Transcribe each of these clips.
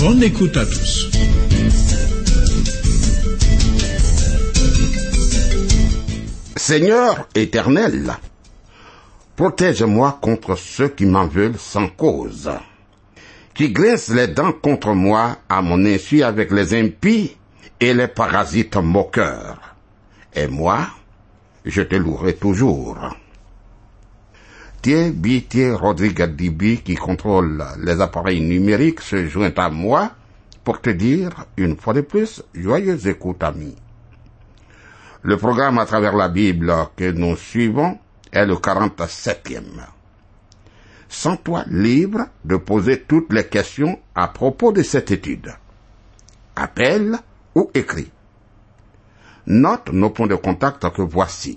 Bonne écoute à tous. Seigneur éternel, protège-moi contre ceux qui m'en veulent sans cause, qui glissent les dents contre moi à mon insu avec les impies et les parasites moqueurs. Et moi, je te louerai toujours. Thierry Thier Rodriguez Dibi, qui contrôle les appareils numériques, se joint à moi pour te dire, une fois de plus, joyeuse écoute, ami. Le programme à travers la Bible que nous suivons est le 47e. Sens-toi libre de poser toutes les questions à propos de cette étude. Appelle ou écris. Note nos points de contact que voici.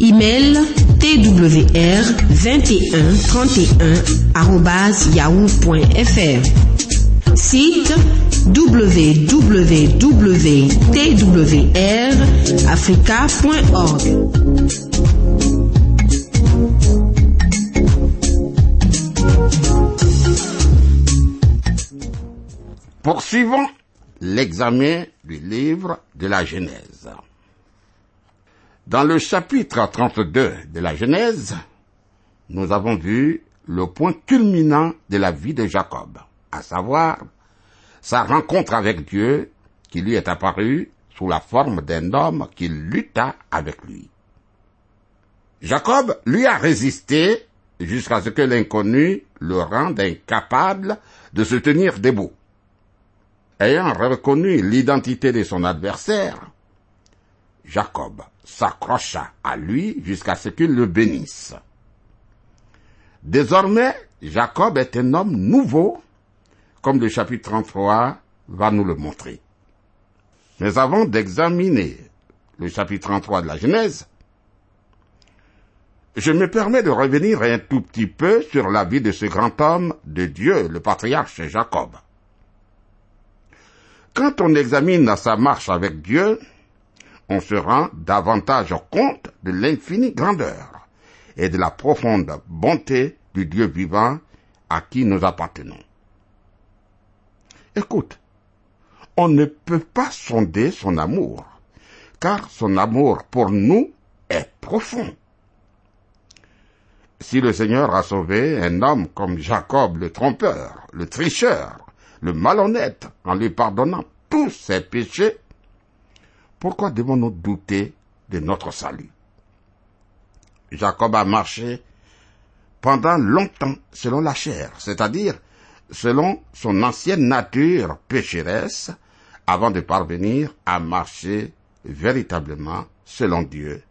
Email twr 21 31 yahoo.fr. Site www.twrafrica.org. Poursuivons l'examen du livre de la Genèse. Dans le chapitre 32 de la Genèse, nous avons vu le point culminant de la vie de Jacob, à savoir sa rencontre avec Dieu qui lui est apparu sous la forme d'un homme qui lutta avec lui. Jacob lui a résisté jusqu'à ce que l'inconnu le rende incapable de se tenir debout. Ayant reconnu l'identité de son adversaire, Jacob s'accrocha à lui jusqu'à ce qu'il le bénisse. Désormais, Jacob est un homme nouveau, comme le chapitre 33 va nous le montrer. Mais avant d'examiner le chapitre 33 de la Genèse, je me permets de revenir un tout petit peu sur la vie de ce grand homme de Dieu, le patriarche Jacob. Quand on examine sa marche avec Dieu, on se rend davantage compte de l'infinie grandeur et de la profonde bonté du Dieu vivant à qui nous appartenons. Écoute, on ne peut pas sonder son amour, car son amour pour nous est profond. Si le Seigneur a sauvé un homme comme Jacob le trompeur, le tricheur, le malhonnête, en lui pardonnant tous ses péchés, pourquoi devons-nous douter de notre salut? Jacob a marché pendant longtemps selon la chair, c'est-à-dire selon son ancienne nature pécheresse, avant de parvenir à marcher véritablement selon Dieu,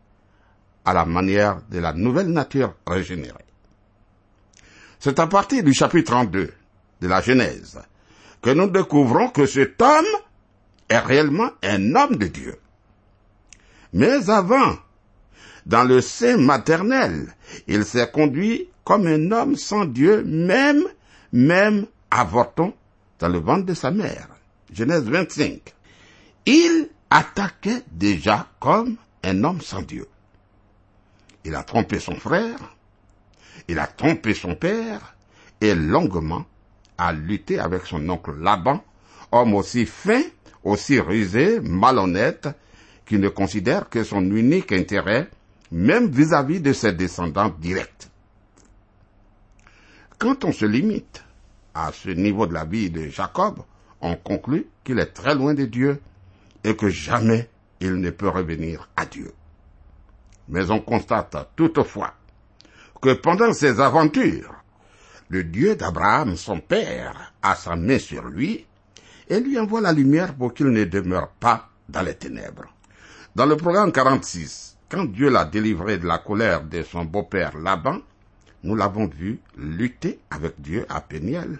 à la manière de la nouvelle nature régénérée. C'est à partir du chapitre 32 de la Genèse que nous découvrons que cet homme est réellement un homme de Dieu. Mais avant, dans le sein maternel, il s'est conduit comme un homme sans Dieu, même, même avorton dans le ventre de sa mère. Genèse 25. Il attaquait déjà comme un homme sans Dieu. Il a trompé son frère, il a trompé son père, et longuement a lutté avec son oncle Laban, homme aussi fin, aussi rusé, malhonnête, qui ne considère que son unique intérêt, même vis-à-vis de ses descendants directs. Quand on se limite à ce niveau de la vie de Jacob, on conclut qu'il est très loin de Dieu et que jamais il ne peut revenir à Dieu. Mais on constate toutefois que pendant ses aventures, le Dieu d'Abraham, son père, a sa main sur lui et lui envoie la lumière pour qu'il ne demeure pas dans les ténèbres. Dans le programme 46, quand Dieu l'a délivré de la colère de son beau-père Laban, nous l'avons vu lutter avec Dieu à Péniel,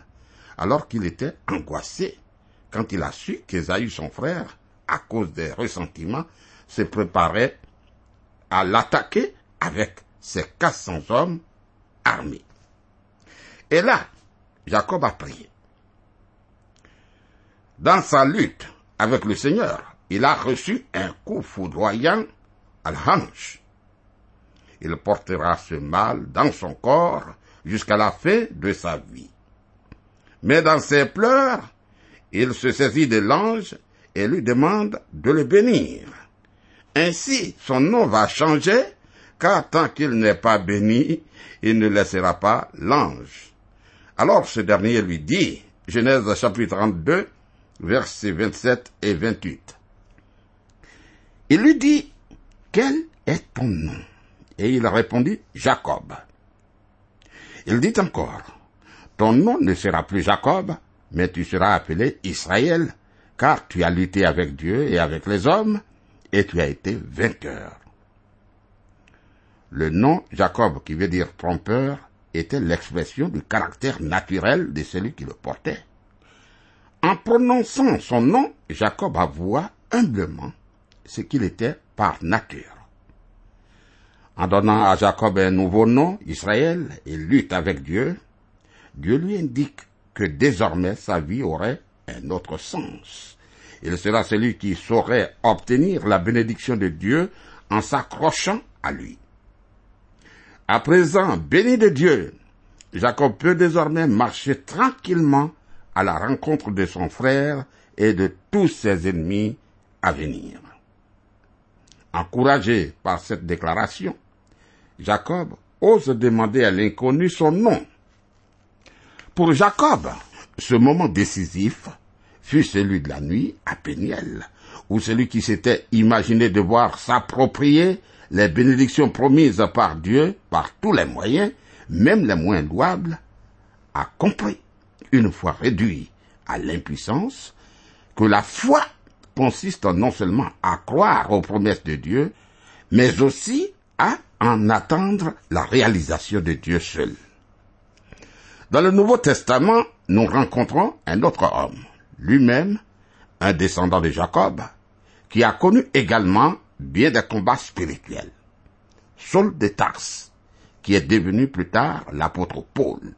alors qu'il était angoissé quand il a su qu'Ésaü, son frère, à cause des ressentiments, se préparait à l'attaquer avec ses 400 hommes armés. Et là, Jacob a prié. Dans sa lutte avec le Seigneur, il a reçu un coup foudroyant à la hanche. Il portera ce mal dans son corps jusqu'à la fin de sa vie. Mais dans ses pleurs, il se saisit de l'ange et lui demande de le bénir. Ainsi, son nom va changer, car tant qu'il n'est pas béni, il ne laissera pas l'ange. Alors ce dernier lui dit, Genèse chapitre 32, versets 27 et 28. Il lui dit, quel est ton nom? Et il répondit, Jacob. Il dit encore, ton nom ne sera plus Jacob, mais tu seras appelé Israël, car tu as lutté avec Dieu et avec les hommes, et tu as été vainqueur. Le nom Jacob, qui veut dire trompeur, était l'expression du caractère naturel de celui qui le portait. En prononçant son nom, Jacob avoua humblement ce qu'il était par nature. En donnant à Jacob un nouveau nom, Israël, et lutte avec Dieu, Dieu lui indique que désormais sa vie aurait un autre sens. Il sera celui qui saurait obtenir la bénédiction de Dieu en s'accrochant à lui. À présent, béni de Dieu, Jacob peut désormais marcher tranquillement à la rencontre de son frère et de tous ses ennemis à venir. Encouragé par cette déclaration, Jacob ose demander à l'inconnu son nom. Pour Jacob, ce moment décisif fut celui de la nuit à Péniel, où celui qui s'était imaginé devoir s'approprier les bénédictions promises par Dieu par tous les moyens, même les moins louables, a compris, une fois réduit à l'impuissance, que la foi consiste non seulement à croire aux promesses de Dieu, mais aussi à en attendre la réalisation de Dieu seul. Dans le Nouveau Testament, nous rencontrons un autre homme, lui-même un descendant de Jacob, qui a connu également bien des combats spirituels. Saul de Tarse, qui est devenu plus tard l'apôtre Paul.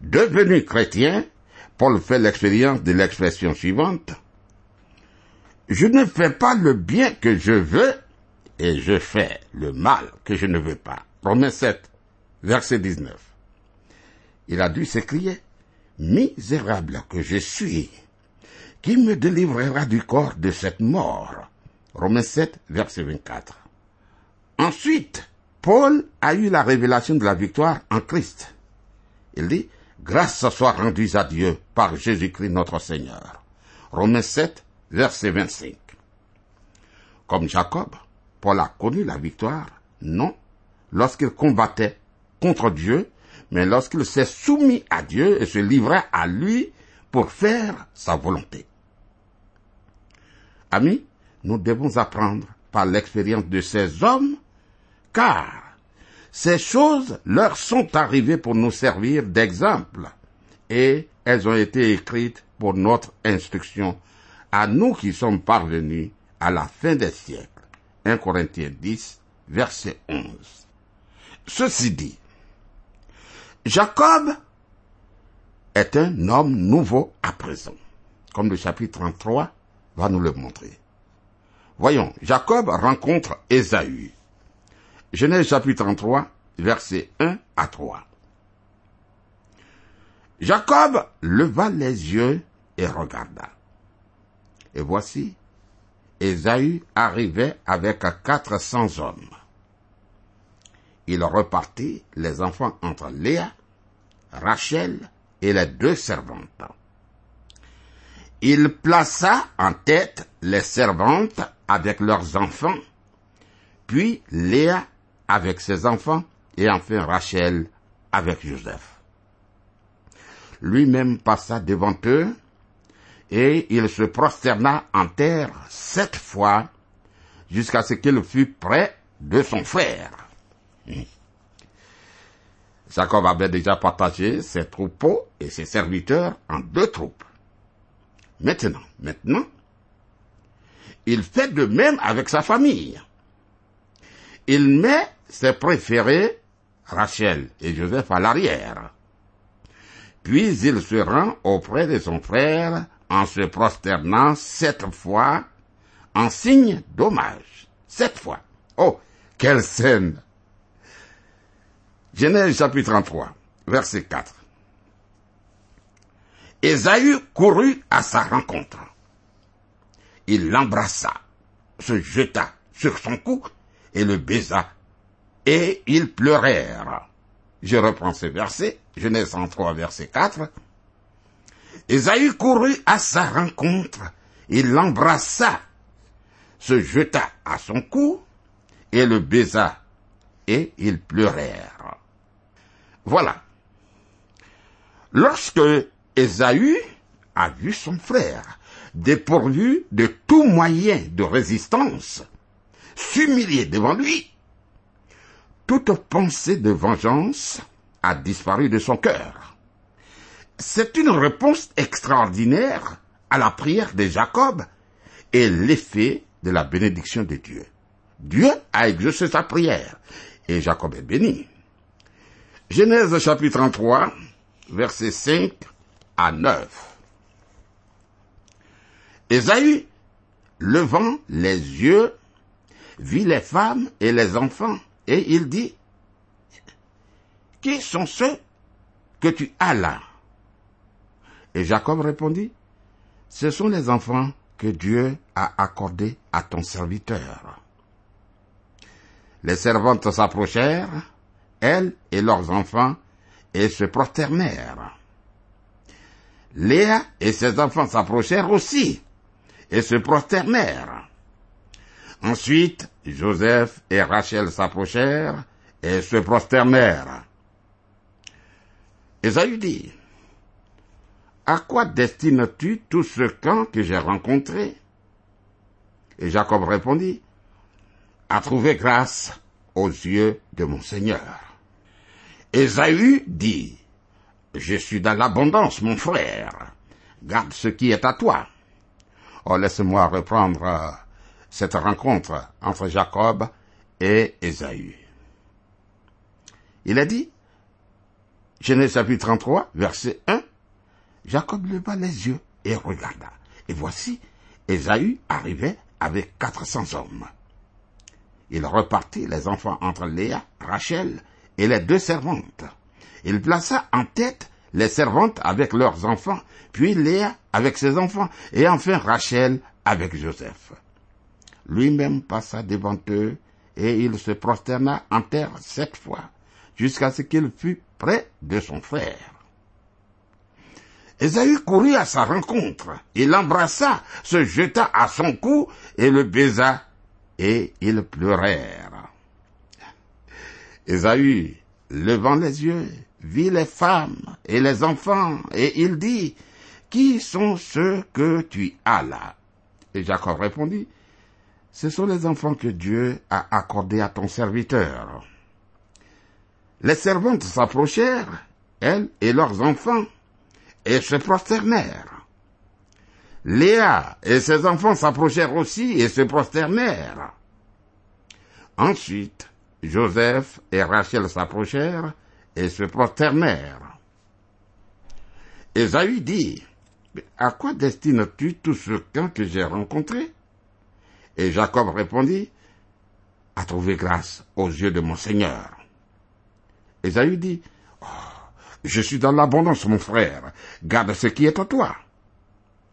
Devenu chrétien, Paul fait l'expérience de l'expression suivante. Je ne fais pas le bien que je veux et je fais le mal que je ne veux pas. Romains 7, verset 19 il a dû s'écrier, Misérable que je suis, qui me délivrera du corps de cette mort? Romains 7, verset 24. Ensuite, Paul a eu la révélation de la victoire en Christ. Il dit, Grâce soit rendue à Dieu par Jésus-Christ notre Seigneur. Romains 7, verset 25. Comme Jacob, Paul a connu la victoire, non, lorsqu'il combattait contre Dieu mais lorsqu'il s'est soumis à Dieu et se livra à lui pour faire sa volonté. Amis, nous devons apprendre par l'expérience de ces hommes, car ces choses leur sont arrivées pour nous servir d'exemple, et elles ont été écrites pour notre instruction, à nous qui sommes parvenus à la fin des siècles. 1 Corinthiens 10, verset 11. Ceci dit, Jacob est un homme nouveau à présent, comme le chapitre 33 va nous le montrer. Voyons, Jacob rencontre Ésaü. Genèse chapitre 33, versets 1 à 3. Jacob leva les yeux et regarda. Et voici, Ésaü arrivait avec quatre cents hommes. il repartit les enfants entre Léa, Rachel et les deux servantes. Il plaça en tête les servantes avec leurs enfants, puis Léa avec ses enfants, et enfin Rachel avec Joseph. Lui-même passa devant eux, et il se prosterna en terre sept fois, jusqu'à ce qu'il fût près de son frère. Jacob avait déjà partagé ses troupeaux et ses serviteurs en deux troupes. Maintenant, maintenant, il fait de même avec sa famille. Il met ses préférés, Rachel et Joseph, à l'arrière. Puis il se rend auprès de son frère en se prosternant sept fois en signe d'hommage. Sept fois. Oh, quelle scène Genèse chapitre 33, verset 4. Ésaü courut à sa rencontre. Il l'embrassa, se jeta sur son cou et le baisa, et ils pleurèrent. Je reprends ce verset, Genèse 33, verset 4. Ésaü courut à sa rencontre, il l'embrassa, se jeta à son cou et le baisa, et ils pleurèrent. Voilà. Lorsque Ésaü a vu son frère, dépourvu de tout moyen de résistance, s'humilier devant lui, toute pensée de vengeance a disparu de son cœur. C'est une réponse extraordinaire à la prière de Jacob et l'effet de la bénédiction de Dieu. Dieu a exaucé sa prière et Jacob est béni. Genèse chapitre 33, versets 5 à 9. Ésaü, levant les yeux, vit les femmes et les enfants, et il dit, Qui sont ceux que tu as là? Et Jacob répondit, Ce sont les enfants que Dieu a accordés à ton serviteur. Les servantes s'approchèrent, elles et leurs enfants, et se prosternèrent. Léa et ses enfants s'approchèrent aussi, et se prosternèrent. Ensuite, Joseph et Rachel s'approchèrent, et se prosternèrent. Esaü dit, À quoi destines-tu tout ce camp que j'ai rencontré? Et Jacob répondit, À trouver grâce aux yeux de mon Seigneur. Ésaü dit, Je suis dans l'abondance, mon frère. Garde ce qui est à toi. Oh, laisse-moi reprendre euh, cette rencontre entre Jacob et Ésaü. Il a dit, Genèse chapitre 33, verset 1, Jacob leva les yeux et regarda. Et voici, Ésaü arrivait avec quatre cents hommes. Il repartit les enfants entre Léa, Rachel et les deux servantes. Il plaça en tête les servantes avec leurs enfants, puis Léa avec ses enfants, et enfin Rachel avec Joseph. Lui-même passa devant eux, et il se prosterna en terre sept fois, jusqu'à ce qu'il fût près de son frère. Ésaü courut à sa rencontre, il l'embrassa, se jeta à son cou et le baisa, et ils pleurèrent. Ésaü, levant les yeux, vit les femmes et les enfants, et il dit, Qui sont ceux que tu as là? Et Jacob répondit, Ce sont les enfants que Dieu a accordés à ton serviteur. Les servantes s'approchèrent, elles et leurs enfants, et se prosternèrent. Léa et ses enfants s'approchèrent aussi et se prosternèrent. Ensuite, Joseph et Rachel s'approchèrent et se prosternèrent. Ésaü dit, À quoi destines-tu tout ce camp que j'ai rencontré? Et Jacob répondit, À trouver grâce aux yeux de mon Seigneur. Ésaü dit, oh, Je suis dans l'abondance, mon frère, garde ce qui est à toi.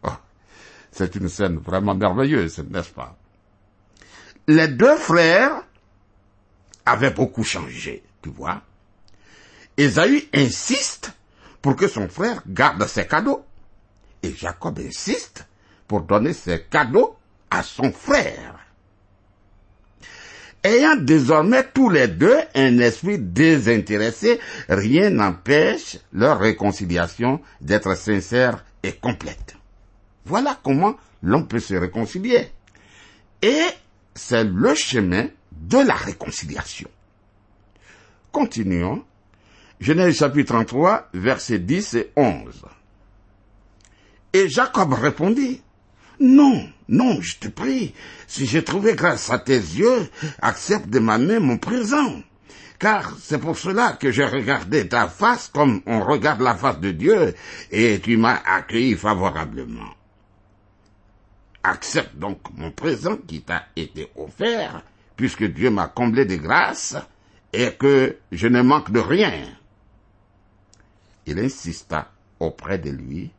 Oh, c'est une scène vraiment merveilleuse, n'est-ce pas? Les deux frères avait beaucoup changé, tu vois. Esaü insiste pour que son frère garde ses cadeaux. Et Jacob insiste pour donner ses cadeaux à son frère. Ayant désormais tous les deux un esprit désintéressé, rien n'empêche leur réconciliation d'être sincère et complète. Voilà comment l'on peut se réconcilier. Et c'est le chemin de la réconciliation. Continuons. Genèse chapitre 33, versets 10 et 11. Et Jacob répondit, non, non, je te prie, si j'ai trouvé grâce à tes yeux, accepte de ma mon présent. Car c'est pour cela que j'ai regardé ta face comme on regarde la face de Dieu, et tu m'as accueilli favorablement. Accepte donc mon présent qui t'a été offert, puisque Dieu m'a comblé de grâce, et que je ne manque de rien. Il insista auprès de lui,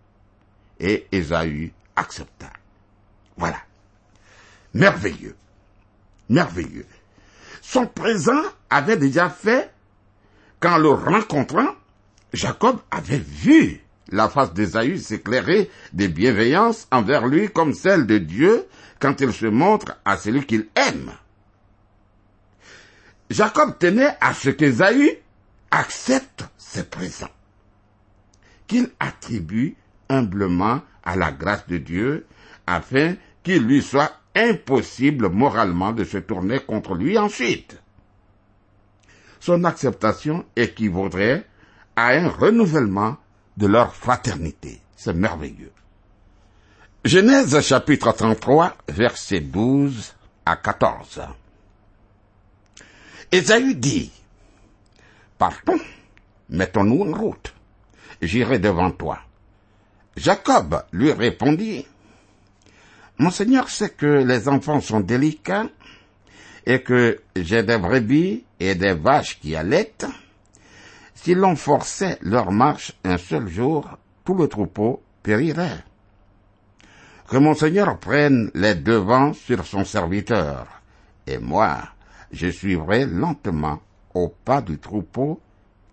et Ésaü accepta. Voilà. Merveilleux. Merveilleux. Son présent avait déjà fait qu'en le rencontrant, Jacob avait vu la face d'Ésaü s'éclairer de bienveillance envers lui comme celle de Dieu quand il se montre à celui qu'il aime. Jacob tenait à ce qu'Ésaü accepte ses présents, qu'il attribue humblement à la grâce de Dieu afin qu'il lui soit impossible moralement de se tourner contre lui ensuite. Son acceptation équivaudrait à un renouvellement de leur fraternité. C'est merveilleux. Genèse chapitre 33, versets 12 à 14. Ésaü dit, Partons, mettons-nous en route. J'irai devant toi. Jacob lui répondit, Monseigneur sait que les enfants sont délicats et que j'ai des brebis et des vaches qui allaitent. Si l'on forçait leur marche un seul jour, tout le troupeau périrait. Que Monseigneur prenne les devants sur son serviteur, et moi, je suivrai lentement au pas du troupeau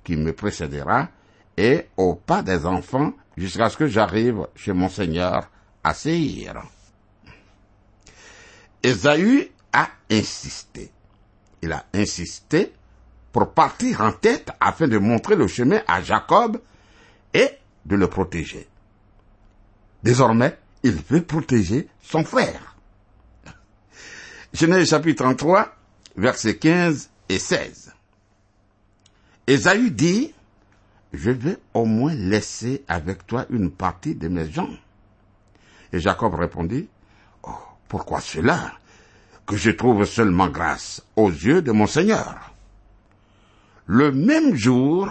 qui me précédera et au pas des enfants jusqu'à ce que j'arrive chez Monseigneur à Séhir. Esaü a insisté. Il a insisté pour partir en tête afin de montrer le chemin à Jacob et de le protéger. Désormais, il veut protéger son frère. Genèse chapitre 33, versets 15 et 16. Esaü dit, je vais au moins laisser avec toi une partie de mes gens. Et Jacob répondit, pourquoi cela Que je trouve seulement grâce aux yeux de mon Seigneur? Le même jour,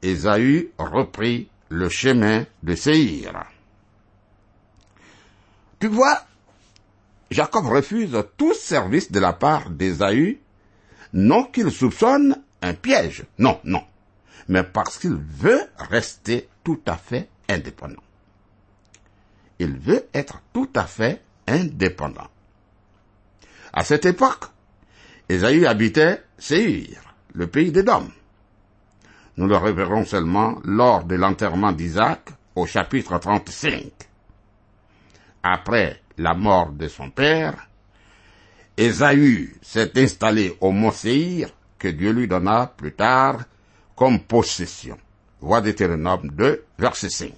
Ésaü reprit le chemin de Séhir. Tu vois, Jacob refuse tout service de la part d'Ésaü, non qu'il soupçonne un piège, non, non, mais parce qu'il veut rester tout à fait indépendant. Il veut être tout à fait indépendant. À cette époque, Ésaü habitait Séhir, le pays des Dômes. Nous le reverrons seulement lors de l'enterrement d'Isaac au chapitre 35. Après la mort de son père, Ésaü s'est installé au mont Séhir que Dieu lui donna plus tard comme possession. Voix Deutéronome 2, verset 5.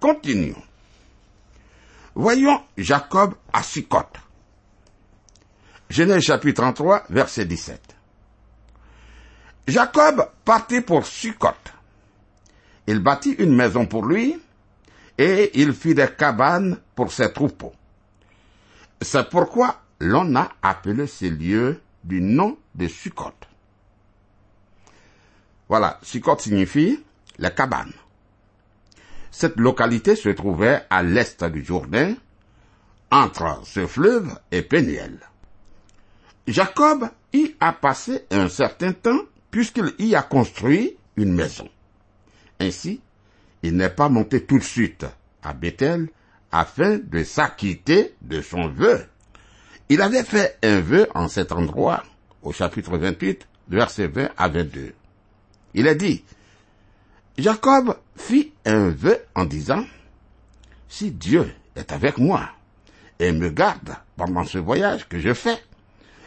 Continuons. Voyons Jacob à Sukkot. Genèse chapitre 33, verset 17. Jacob partit pour Sukkot. Il bâtit une maison pour lui et il fit des cabanes pour ses troupeaux. C'est pourquoi l'on a appelé ces lieux du nom de Sukkot. Voilà, Sukkot signifie les cabanes. Cette localité se trouvait à l'est du Jourdain, entre ce fleuve et Péniel. Jacob y a passé un certain temps puisqu'il y a construit une maison. Ainsi, il n'est pas monté tout de suite à Bethel afin de s'acquitter de son vœu. Il avait fait un vœu en cet endroit au chapitre 28, verset 20 à 22. Il est dit, Jacob fit un vœu en disant, Si Dieu est avec moi et me garde pendant ce voyage que je fais,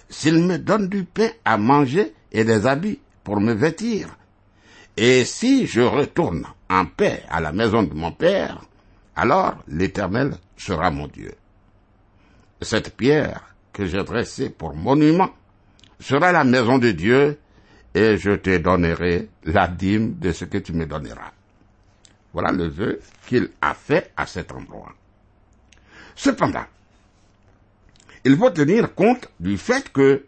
s'il me donne du pain à manger et des habits pour me vêtir, et si je retourne en paix à la maison de mon Père, alors l'Éternel sera mon Dieu. Cette pierre que j'ai dressée pour monument sera la maison de Dieu, et je te donnerai la dîme de ce que tu me donneras. Voilà le vœu qu'il a fait à cet endroit. Cependant, il faut tenir compte du fait que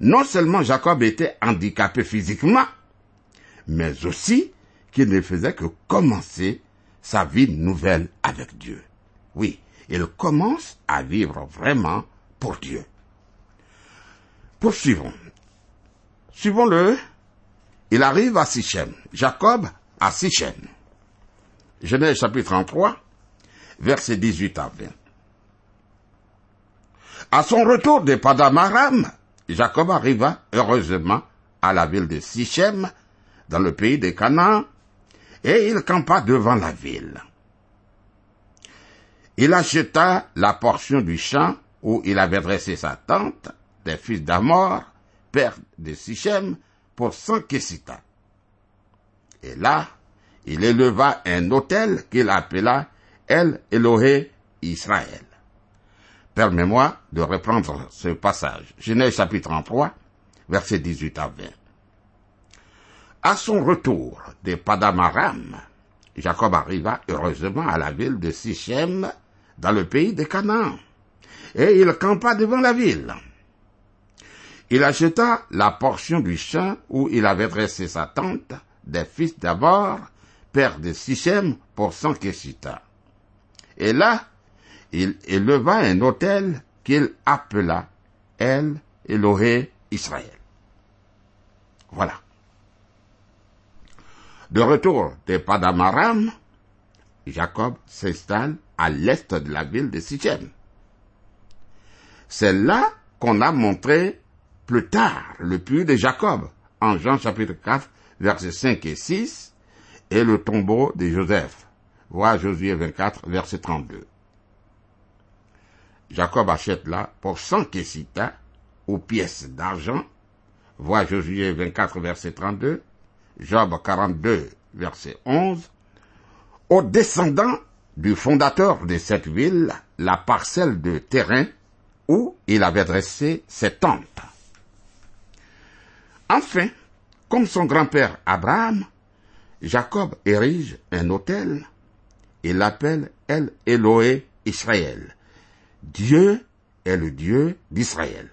non seulement Jacob était handicapé physiquement, mais aussi qu'il ne faisait que commencer sa vie nouvelle avec Dieu. Oui, il commence à vivre vraiment pour Dieu. Poursuivons. Suivons-le. Il arrive à Sichem. Jacob à Sichem. Genèse chapitre 33, versets 18 à 20. À son retour de Padamaram, Jacob arriva heureusement à la ville de Sichem, dans le pays de Canaan, et il campa devant la ville. Il acheta la portion du champ où il avait dressé sa tente des fils d'Amor, père de Sichem, pour cent Kessita. Et là, il éleva un autel qu'il appela El Elohé Israël. Permets-moi de reprendre ce passage. Genèse chapitre 33, versets 18 à 20. À son retour de Padamaram, Jacob arriva heureusement à la ville de Sichem, dans le pays de Canaan, et il campa devant la ville. Il acheta la portion du champ où il avait dressé sa tente des fils d'Abor, père de Sichem, pour son Keshita. Et là, il éleva un autel qu'il appela El Elohé Israël. Voilà. De retour de Padamaram, Jacob s'installe à l'est de la ville de Sichem. C'est là qu'on a montré plus tard le puits de Jacob, en Jean chapitre 4, versets 5 et 6, et le tombeau de Joseph. Voir Josué 24, verset 32. Jacob achète là pour 100 kessitas aux pièces d'argent. Voir Josué 24, verset 32. Job 42, verset 11. Aux descendants du fondateur de cette ville, la parcelle de terrain où il avait dressé ses tentes. Enfin, comme son grand-père Abraham, Jacob érige un autel et l'appelle El Eloé Israël. Dieu est le Dieu d'Israël.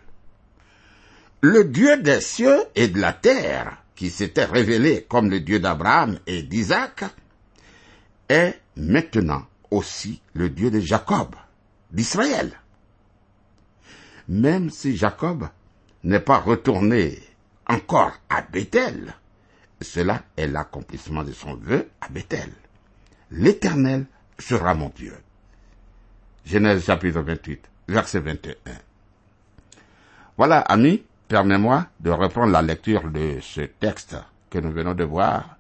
Le Dieu des cieux et de la terre, qui s'était révélé comme le Dieu d'Abraham et d'Isaac, est maintenant aussi le Dieu de Jacob, d'Israël. Même si Jacob n'est pas retourné encore à Bethel, cela est l'accomplissement de son vœu à Bethel. L'Éternel sera mon Dieu. Genèse chapitre 28, verset 21. Voilà, amis, permets-moi de reprendre la lecture de ce texte que nous venons de voir,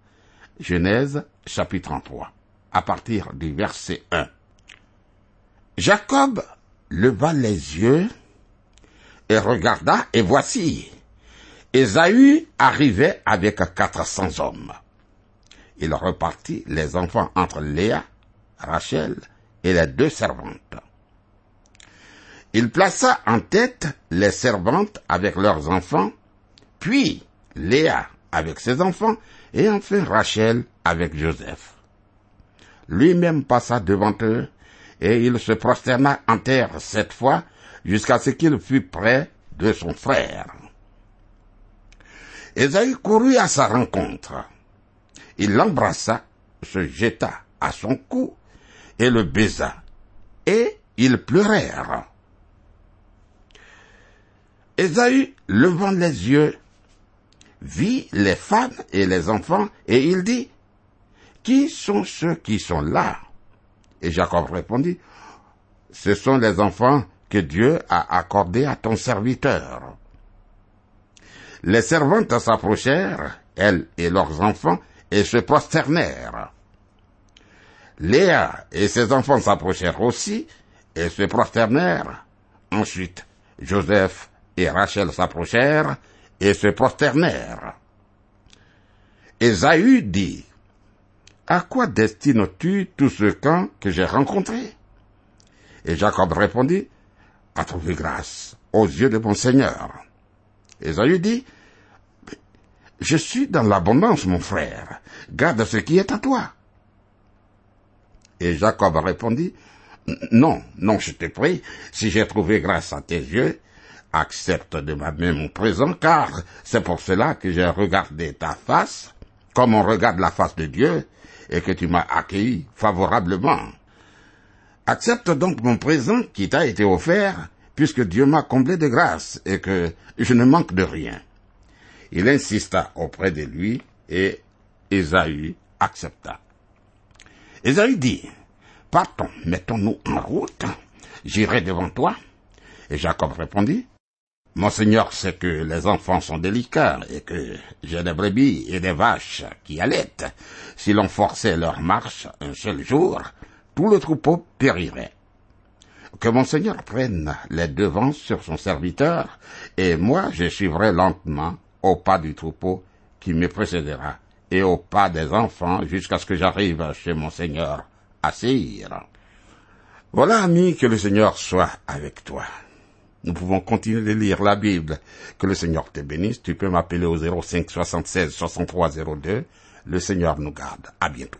Genèse chapitre 33, à partir du verset 1. Jacob leva les yeux et regarda, et voici, Ésaü arrivait avec quatre cents hommes. Il repartit les enfants entre Léa, Rachel et les deux servantes. Il plaça en tête les servantes avec leurs enfants, puis Léa avec ses enfants, et enfin Rachel avec Joseph. Lui-même passa devant eux, et il se prosterna en terre cette fois, jusqu'à ce qu'il fût près de son frère. Esaü courut à sa rencontre. Il l'embrassa, se jeta à son cou et le baisa. Et ils pleurèrent. Esaü, levant les yeux, vit les femmes et les enfants, et il dit, Qui sont ceux qui sont là? Et Jacob répondit, Ce sont les enfants que Dieu a accordés à ton serviteur. Les servantes s'approchèrent, elles et leurs enfants, et se prosternèrent. Léa et ses enfants s'approchèrent aussi, et se prosternèrent. Ensuite, Joseph et Rachel s'approchèrent, et se prosternèrent. Ésaü dit, À quoi destines-tu tout ce camp que j'ai rencontré Et Jacob répondit, À trouver grâce aux yeux de mon Seigneur. Ésaü dit, Je suis dans l'abondance, mon frère. Garde ce qui est à toi. Et Jacob répondit, Non, non, je te prie, si j'ai trouvé grâce à tes yeux, accepte de ma main mon présent, car c'est pour cela que j'ai regardé ta face, comme on regarde la face de Dieu, et que tu m'as accueilli favorablement. Accepte donc mon présent qui t'a été offert, puisque Dieu m'a comblé de grâce et que je ne manque de rien. Il insista auprès de lui et Ésaü accepta. Ésaü dit, Partons, mettons-nous en route, j'irai devant toi. Et Jacob répondit, Mon Seigneur sait que les enfants sont délicats et que j'ai des brebis et des vaches qui allaitent. Si l'on forçait leur marche un seul jour, tout le troupeau périrait que mon Seigneur prenne les devants sur son serviteur, et moi je suivrai lentement au pas du troupeau qui me précédera, et au pas des enfants jusqu'à ce que j'arrive chez mon Seigneur à Séir. Voilà, ami, que le Seigneur soit avec toi. Nous pouvons continuer de lire la Bible. Que le Seigneur te bénisse. Tu peux m'appeler au 05 76 63 02. Le Seigneur nous garde. À bientôt.